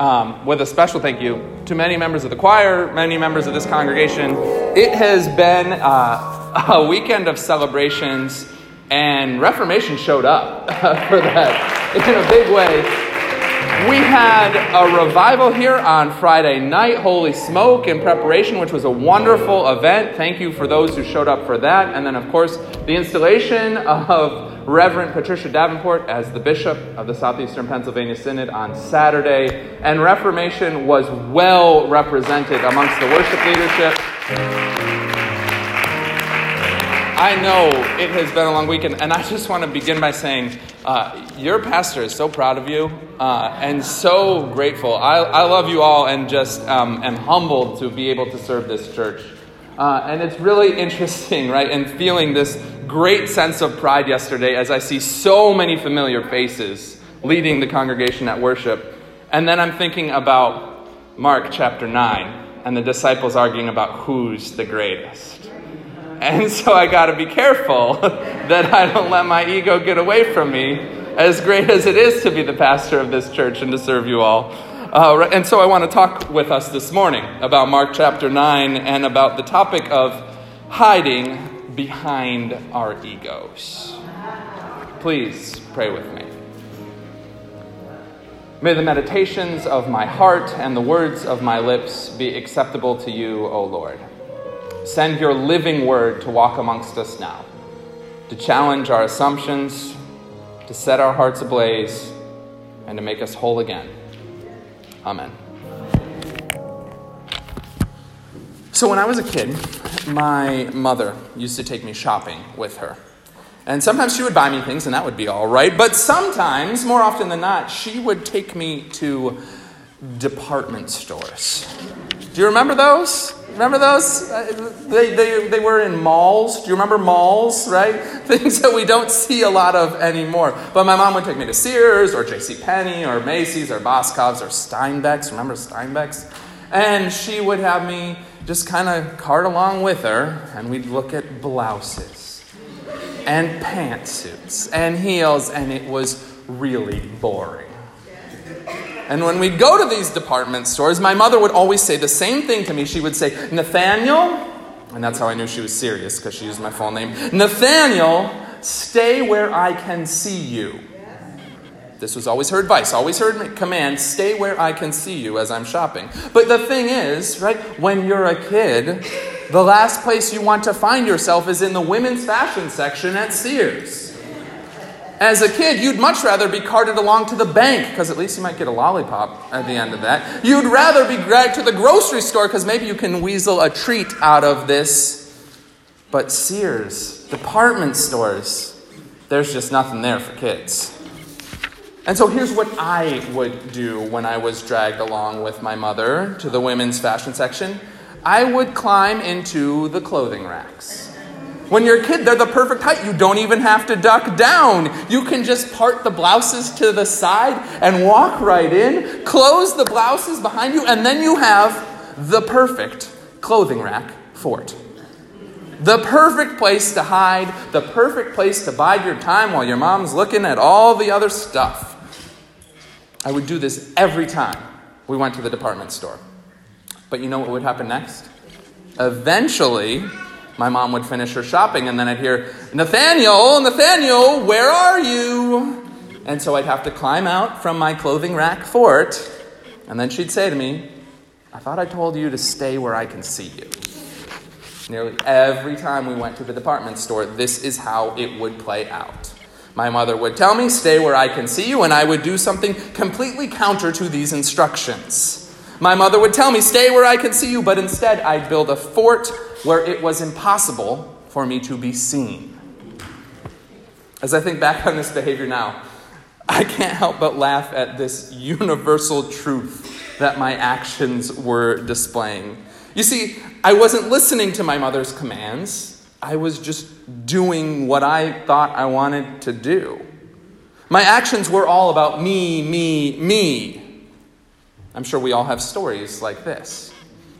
um, with a special thank you to many members of the choir, many members of this congregation. It has been uh, a weekend of celebrations, and Reformation showed up for that in a big way. We had a revival here on Friday night, Holy Smoke, in preparation, which was a wonderful event. Thank you for those who showed up for that. And then, of course, the installation of Reverend Patricia Davenport as the Bishop of the Southeastern Pennsylvania Synod on Saturday. And Reformation was well represented amongst the worship leadership. I know it has been a long weekend, and I just want to begin by saying uh, your pastor is so proud of you uh, and so grateful. I, I love you all and just um, am humbled to be able to serve this church. Uh, and it's really interesting, right? And feeling this great sense of pride yesterday as I see so many familiar faces leading the congregation at worship. And then I'm thinking about Mark chapter 9 and the disciples arguing about who's the greatest. And so I got to be careful that I don't let my ego get away from me, as great as it is to be the pastor of this church and to serve you all. Uh, and so I want to talk with us this morning about Mark chapter 9 and about the topic of hiding behind our egos. Please pray with me. May the meditations of my heart and the words of my lips be acceptable to you, O Lord. Send your living word to walk amongst us now, to challenge our assumptions, to set our hearts ablaze, and to make us whole again. Amen. So, when I was a kid, my mother used to take me shopping with her. And sometimes she would buy me things, and that would be all right. But sometimes, more often than not, she would take me to department stores. Do you remember those? Remember those? Uh, they, they, they were in malls. Do you remember malls, right? Things that we don't see a lot of anymore. But my mom would take me to Sears or J.C. Penney or Macy's or Boscov's or Steinbach's. Remember Steinbach's? And she would have me just kind of cart along with her, and we'd look at blouses and pantsuits and heels, and it was really boring. And when we'd go to these department stores, my mother would always say the same thing to me. She would say, Nathaniel, and that's how I knew she was serious because she used my full name Nathaniel, stay where I can see you. This was always her advice, always her command stay where I can see you as I'm shopping. But the thing is, right, when you're a kid, the last place you want to find yourself is in the women's fashion section at Sears. As a kid, you'd much rather be carted along to the bank, because at least you might get a lollipop at the end of that. You'd rather be dragged to the grocery store, because maybe you can weasel a treat out of this. But Sears, department stores, there's just nothing there for kids. And so here's what I would do when I was dragged along with my mother to the women's fashion section I would climb into the clothing racks. When you're a kid, they're the perfect height. You don't even have to duck down. You can just part the blouses to the side and walk right in, close the blouses behind you, and then you have the perfect clothing rack for it. The perfect place to hide, the perfect place to bide your time while your mom's looking at all the other stuff. I would do this every time we went to the department store. But you know what would happen next? Eventually, my mom would finish her shopping, and then I'd hear, Nathaniel, Nathaniel, where are you? And so I'd have to climb out from my clothing rack fort, and then she'd say to me, I thought I told you to stay where I can see you. Nearly every time we went to the department store, this is how it would play out. My mother would tell me, Stay where I can see you, and I would do something completely counter to these instructions. My mother would tell me, Stay where I can see you, but instead I'd build a fort where it was impossible for me to be seen. As I think back on this behavior now, I can't help but laugh at this universal truth that my actions were displaying. You see, I wasn't listening to my mother's commands, I was just doing what I thought I wanted to do. My actions were all about me, me, me. I'm sure we all have stories like this.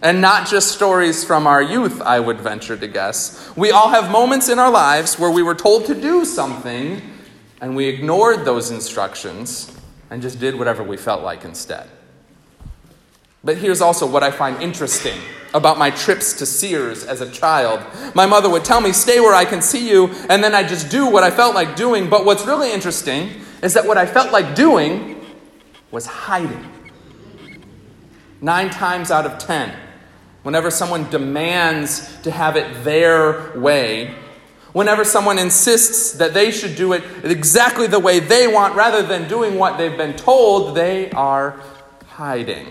And not just stories from our youth, I would venture to guess. We all have moments in our lives where we were told to do something and we ignored those instructions and just did whatever we felt like instead. But here's also what I find interesting about my trips to Sears as a child. My mother would tell me, Stay where I can see you, and then I'd just do what I felt like doing. But what's really interesting is that what I felt like doing was hiding. Nine times out of ten, whenever someone demands to have it their way, whenever someone insists that they should do it exactly the way they want rather than doing what they've been told, they are hiding.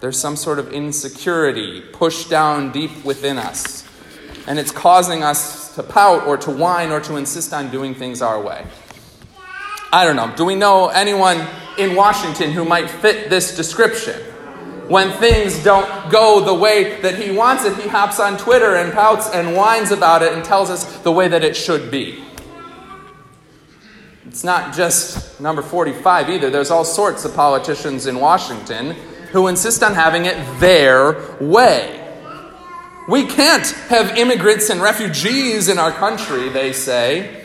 There's some sort of insecurity pushed down deep within us, and it's causing us to pout or to whine or to insist on doing things our way. I don't know. Do we know anyone in Washington who might fit this description? When things don't go the way that he wants it, he hops on Twitter and pouts and whines about it and tells us the way that it should be. It's not just number 45 either. There's all sorts of politicians in Washington who insist on having it their way. We can't have immigrants and refugees in our country, they say,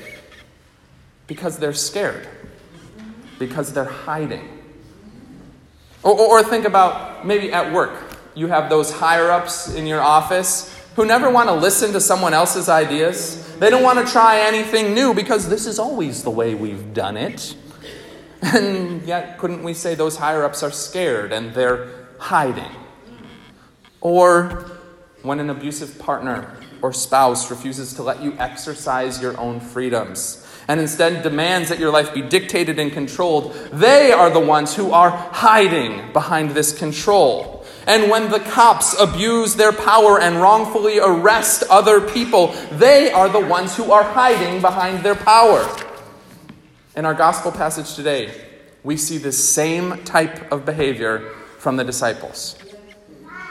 because they're scared, because they're hiding. Or, or, think about maybe at work. You have those higher ups in your office who never want to listen to someone else's ideas. They don't want to try anything new because this is always the way we've done it. And yet, couldn't we say those higher ups are scared and they're hiding? Or when an abusive partner or spouse refuses to let you exercise your own freedoms and instead demands that your life be dictated and controlled, they are the ones who are hiding behind this control. And when the cops abuse their power and wrongfully arrest other people, they are the ones who are hiding behind their power. In our gospel passage today, we see this same type of behavior from the disciples.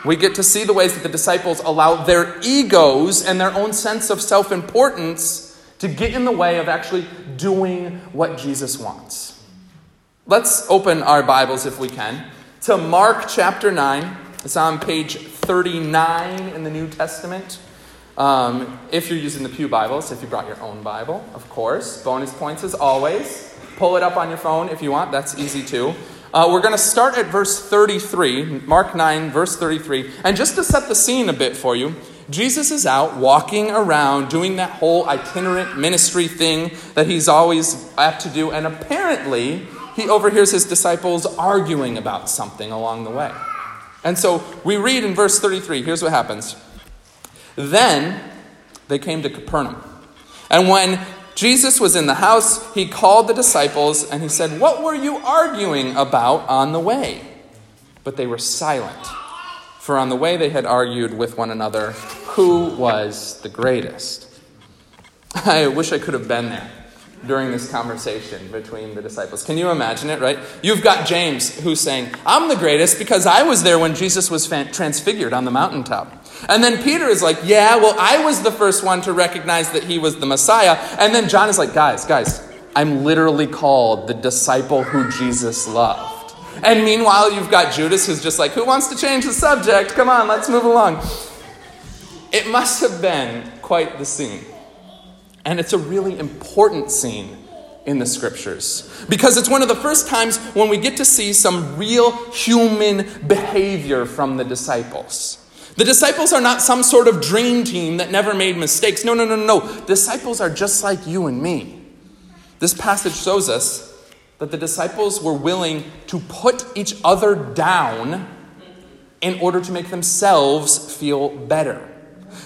We get to see the ways that the disciples allow their egos and their own sense of self importance to get in the way of actually doing what Jesus wants. Let's open our Bibles, if we can, to Mark chapter 9. It's on page 39 in the New Testament. Um, if you're using the Pew Bibles, if you brought your own Bible, of course. Bonus points as always. Pull it up on your phone if you want, that's easy too. Uh, we're going to start at verse 33, Mark 9, verse 33. And just to set the scene a bit for you, Jesus is out walking around doing that whole itinerant ministry thing that he's always apt to do, and apparently he overhears his disciples arguing about something along the way. And so we read in verse 33 here's what happens. Then they came to Capernaum. And when Jesus was in the house, he called the disciples and he said, What were you arguing about on the way? But they were silent, for on the way they had argued with one another who was the greatest. I wish I could have been there during this conversation between the disciples. Can you imagine it, right? You've got James who's saying, I'm the greatest because I was there when Jesus was transfigured on the mountaintop. And then Peter is like, Yeah, well, I was the first one to recognize that he was the Messiah. And then John is like, Guys, guys, I'm literally called the disciple who Jesus loved. And meanwhile, you've got Judas who's just like, Who wants to change the subject? Come on, let's move along. It must have been quite the scene. And it's a really important scene in the scriptures because it's one of the first times when we get to see some real human behavior from the disciples. The disciples are not some sort of dream team that never made mistakes. No, no, no, no. Disciples are just like you and me. This passage shows us that the disciples were willing to put each other down in order to make themselves feel better.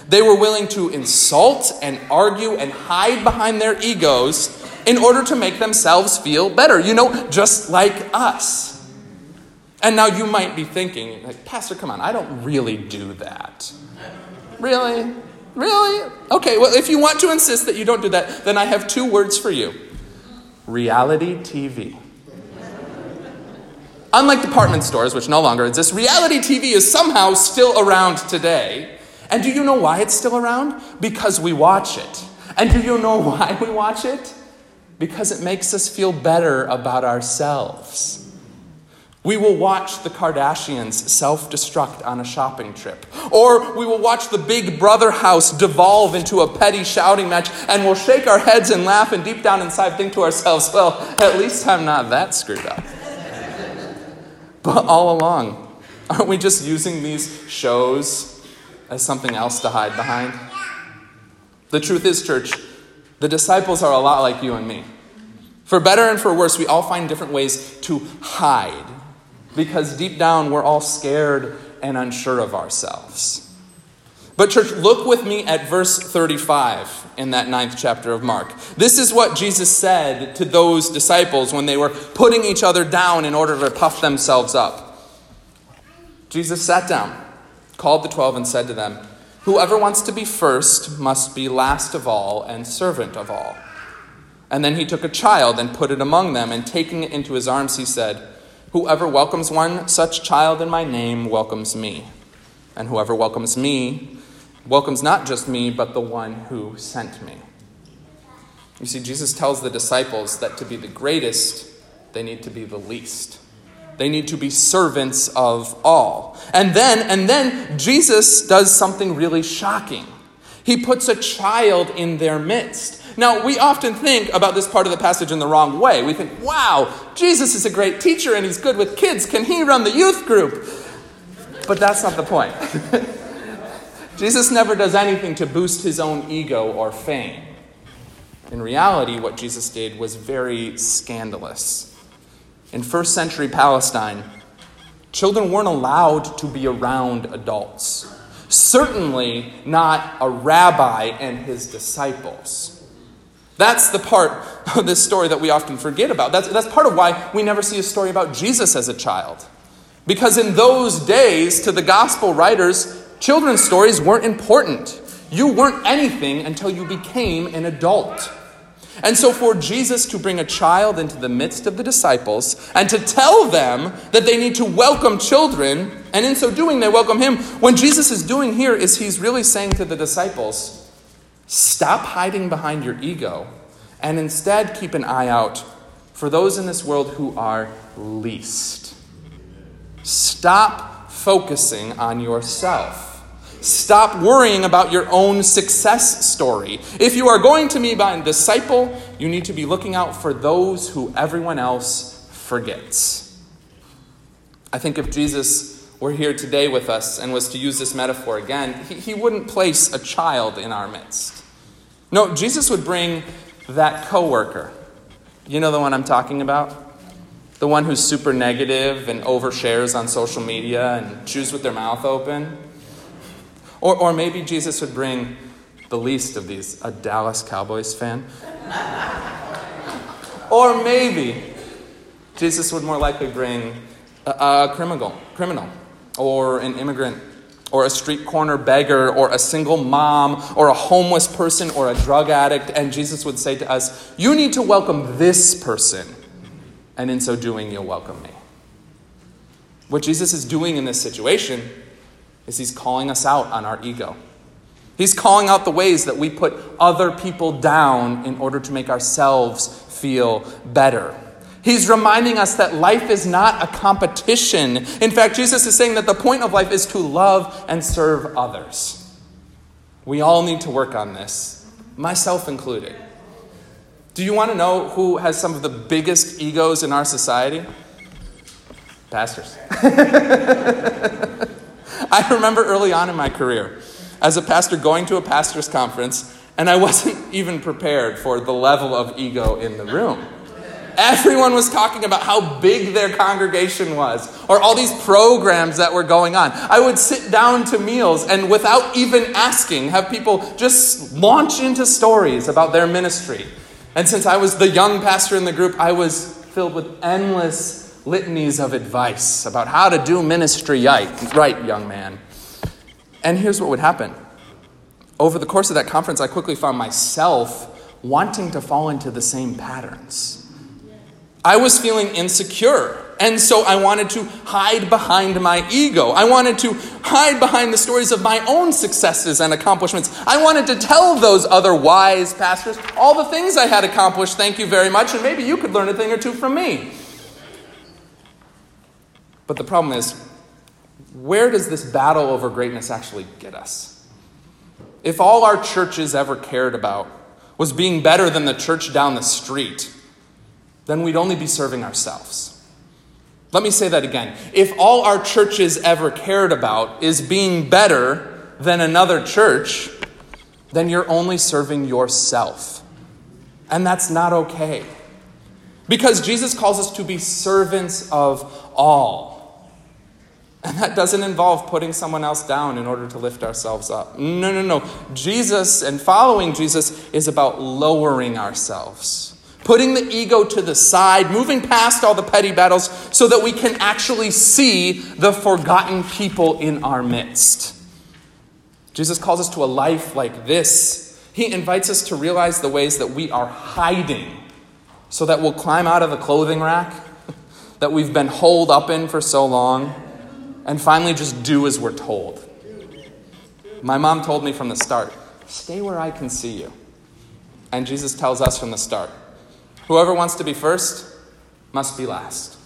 They were willing to insult and argue and hide behind their egos in order to make themselves feel better. You know, just like us. And now you might be thinking, like, Pastor, come on, I don't really do that. Really? Really? Okay, well, if you want to insist that you don't do that, then I have two words for you reality TV. Unlike department stores, which no longer exist, reality TV is somehow still around today. And do you know why it's still around? Because we watch it. And do you know why we watch it? Because it makes us feel better about ourselves. We will watch the Kardashians self destruct on a shopping trip. Or we will watch the big brother house devolve into a petty shouting match, and we'll shake our heads and laugh, and deep down inside think to ourselves, well, at least I'm not that screwed up. But all along, aren't we just using these shows as something else to hide behind? The truth is, church, the disciples are a lot like you and me. For better and for worse, we all find different ways to hide because deep down we're all scared and unsure of ourselves. But, church, look with me at verse 35 in that ninth chapter of Mark. This is what Jesus said to those disciples when they were putting each other down in order to puff themselves up. Jesus sat down, called the twelve, and said to them, Whoever wants to be first must be last of all and servant of all. And then he took a child and put it among them, and taking it into his arms, he said, Whoever welcomes one such child in my name welcomes me. And whoever welcomes me welcomes not just me, but the one who sent me. You see, Jesus tells the disciples that to be the greatest, they need to be the least. They need to be servants of all. And then, and then Jesus does something really shocking. He puts a child in their midst. Now, we often think about this part of the passage in the wrong way. We think, wow, Jesus is a great teacher and he's good with kids. Can he run the youth group? But that's not the point. Jesus never does anything to boost his own ego or fame. In reality, what Jesus did was very scandalous. In first century Palestine, children weren't allowed to be around adults, certainly not a rabbi and his disciples. That's the part of this story that we often forget about. That's, that's part of why we never see a story about Jesus as a child. Because in those days, to the gospel writers, Children's stories weren't important. You weren't anything until you became an adult. And so, for Jesus to bring a child into the midst of the disciples and to tell them that they need to welcome children, and in so doing, they welcome him, what Jesus is doing here is he's really saying to the disciples, stop hiding behind your ego and instead keep an eye out for those in this world who are least. Stop focusing on yourself. Stop worrying about your own success story. If you are going to be a disciple, you need to be looking out for those who everyone else forgets. I think if Jesus were here today with us and was to use this metaphor again, he, he wouldn't place a child in our midst. No, Jesus would bring that coworker. You know the one I'm talking about? The one who's super negative and overshares on social media and chews with their mouth open. Or, or maybe Jesus would bring the least of these, a Dallas Cowboys fan. or maybe Jesus would more likely bring a, a criminal, criminal, or an immigrant, or a street corner beggar, or a single mom, or a homeless person, or a drug addict. And Jesus would say to us, You need to welcome this person, and in so doing, you'll welcome me. What Jesus is doing in this situation is he's calling us out on our ego. He's calling out the ways that we put other people down in order to make ourselves feel better. He's reminding us that life is not a competition. In fact, Jesus is saying that the point of life is to love and serve others. We all need to work on this, myself included. Do you want to know who has some of the biggest egos in our society? Pastors. I remember early on in my career as a pastor going to a pastor's conference, and I wasn't even prepared for the level of ego in the room. Everyone was talking about how big their congregation was, or all these programs that were going on. I would sit down to meals and, without even asking, have people just launch into stories about their ministry. And since I was the young pastor in the group, I was filled with endless litanies of advice about how to do ministry right, young man. And here's what would happen. Over the course of that conference, I quickly found myself wanting to fall into the same patterns. I was feeling insecure, and so I wanted to hide behind my ego. I wanted to hide behind the stories of my own successes and accomplishments. I wanted to tell those other wise pastors all the things I had accomplished, thank you very much, and maybe you could learn a thing or two from me. But the problem is, where does this battle over greatness actually get us? If all our churches ever cared about was being better than the church down the street, then we'd only be serving ourselves. Let me say that again. If all our churches ever cared about is being better than another church, then you're only serving yourself. And that's not okay. Because Jesus calls us to be servants of all. And that doesn't involve putting someone else down in order to lift ourselves up. No, no, no. Jesus and following Jesus is about lowering ourselves putting the ego to the side, moving past all the petty battles so that we can actually see the forgotten people in our midst. Jesus calls us to a life like this. He invites us to realize the ways that we are hiding so that we'll climb out of the clothing rack that we've been holed up in for so long and finally just do as we're told. My mom told me from the start stay where I can see you. And Jesus tells us from the start Whoever wants to be first must be last.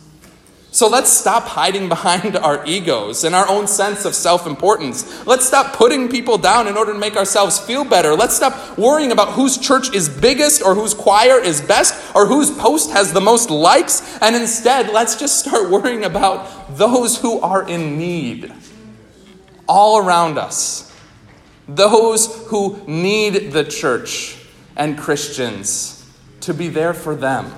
So let's stop hiding behind our egos and our own sense of self importance. Let's stop putting people down in order to make ourselves feel better. Let's stop worrying about whose church is biggest or whose choir is best or whose post has the most likes. And instead, let's just start worrying about those who are in need all around us. Those who need the church and Christians to be there for them.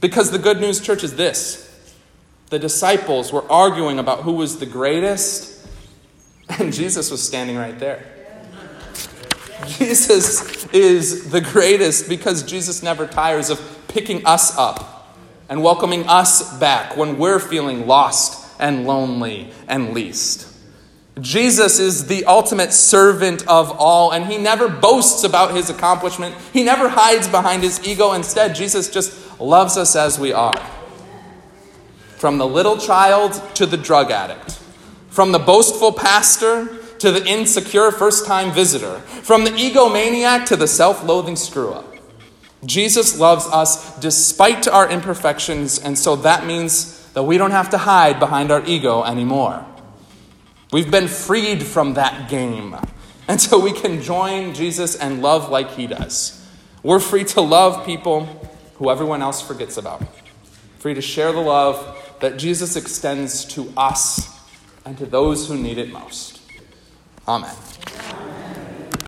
Because the good news, church, is this the disciples were arguing about who was the greatest, and Jesus was standing right there. Jesus is the greatest because Jesus never tires of picking us up and welcoming us back when we're feeling lost and lonely and least. Jesus is the ultimate servant of all, and he never boasts about his accomplishment. He never hides behind his ego. Instead, Jesus just loves us as we are. From the little child to the drug addict, from the boastful pastor to the insecure first time visitor, from the egomaniac to the self loathing screw up. Jesus loves us despite our imperfections, and so that means that we don't have to hide behind our ego anymore. We've been freed from that game. And so we can join Jesus and love like he does. We're free to love people who everyone else forgets about. Free to share the love that Jesus extends to us and to those who need it most. Amen.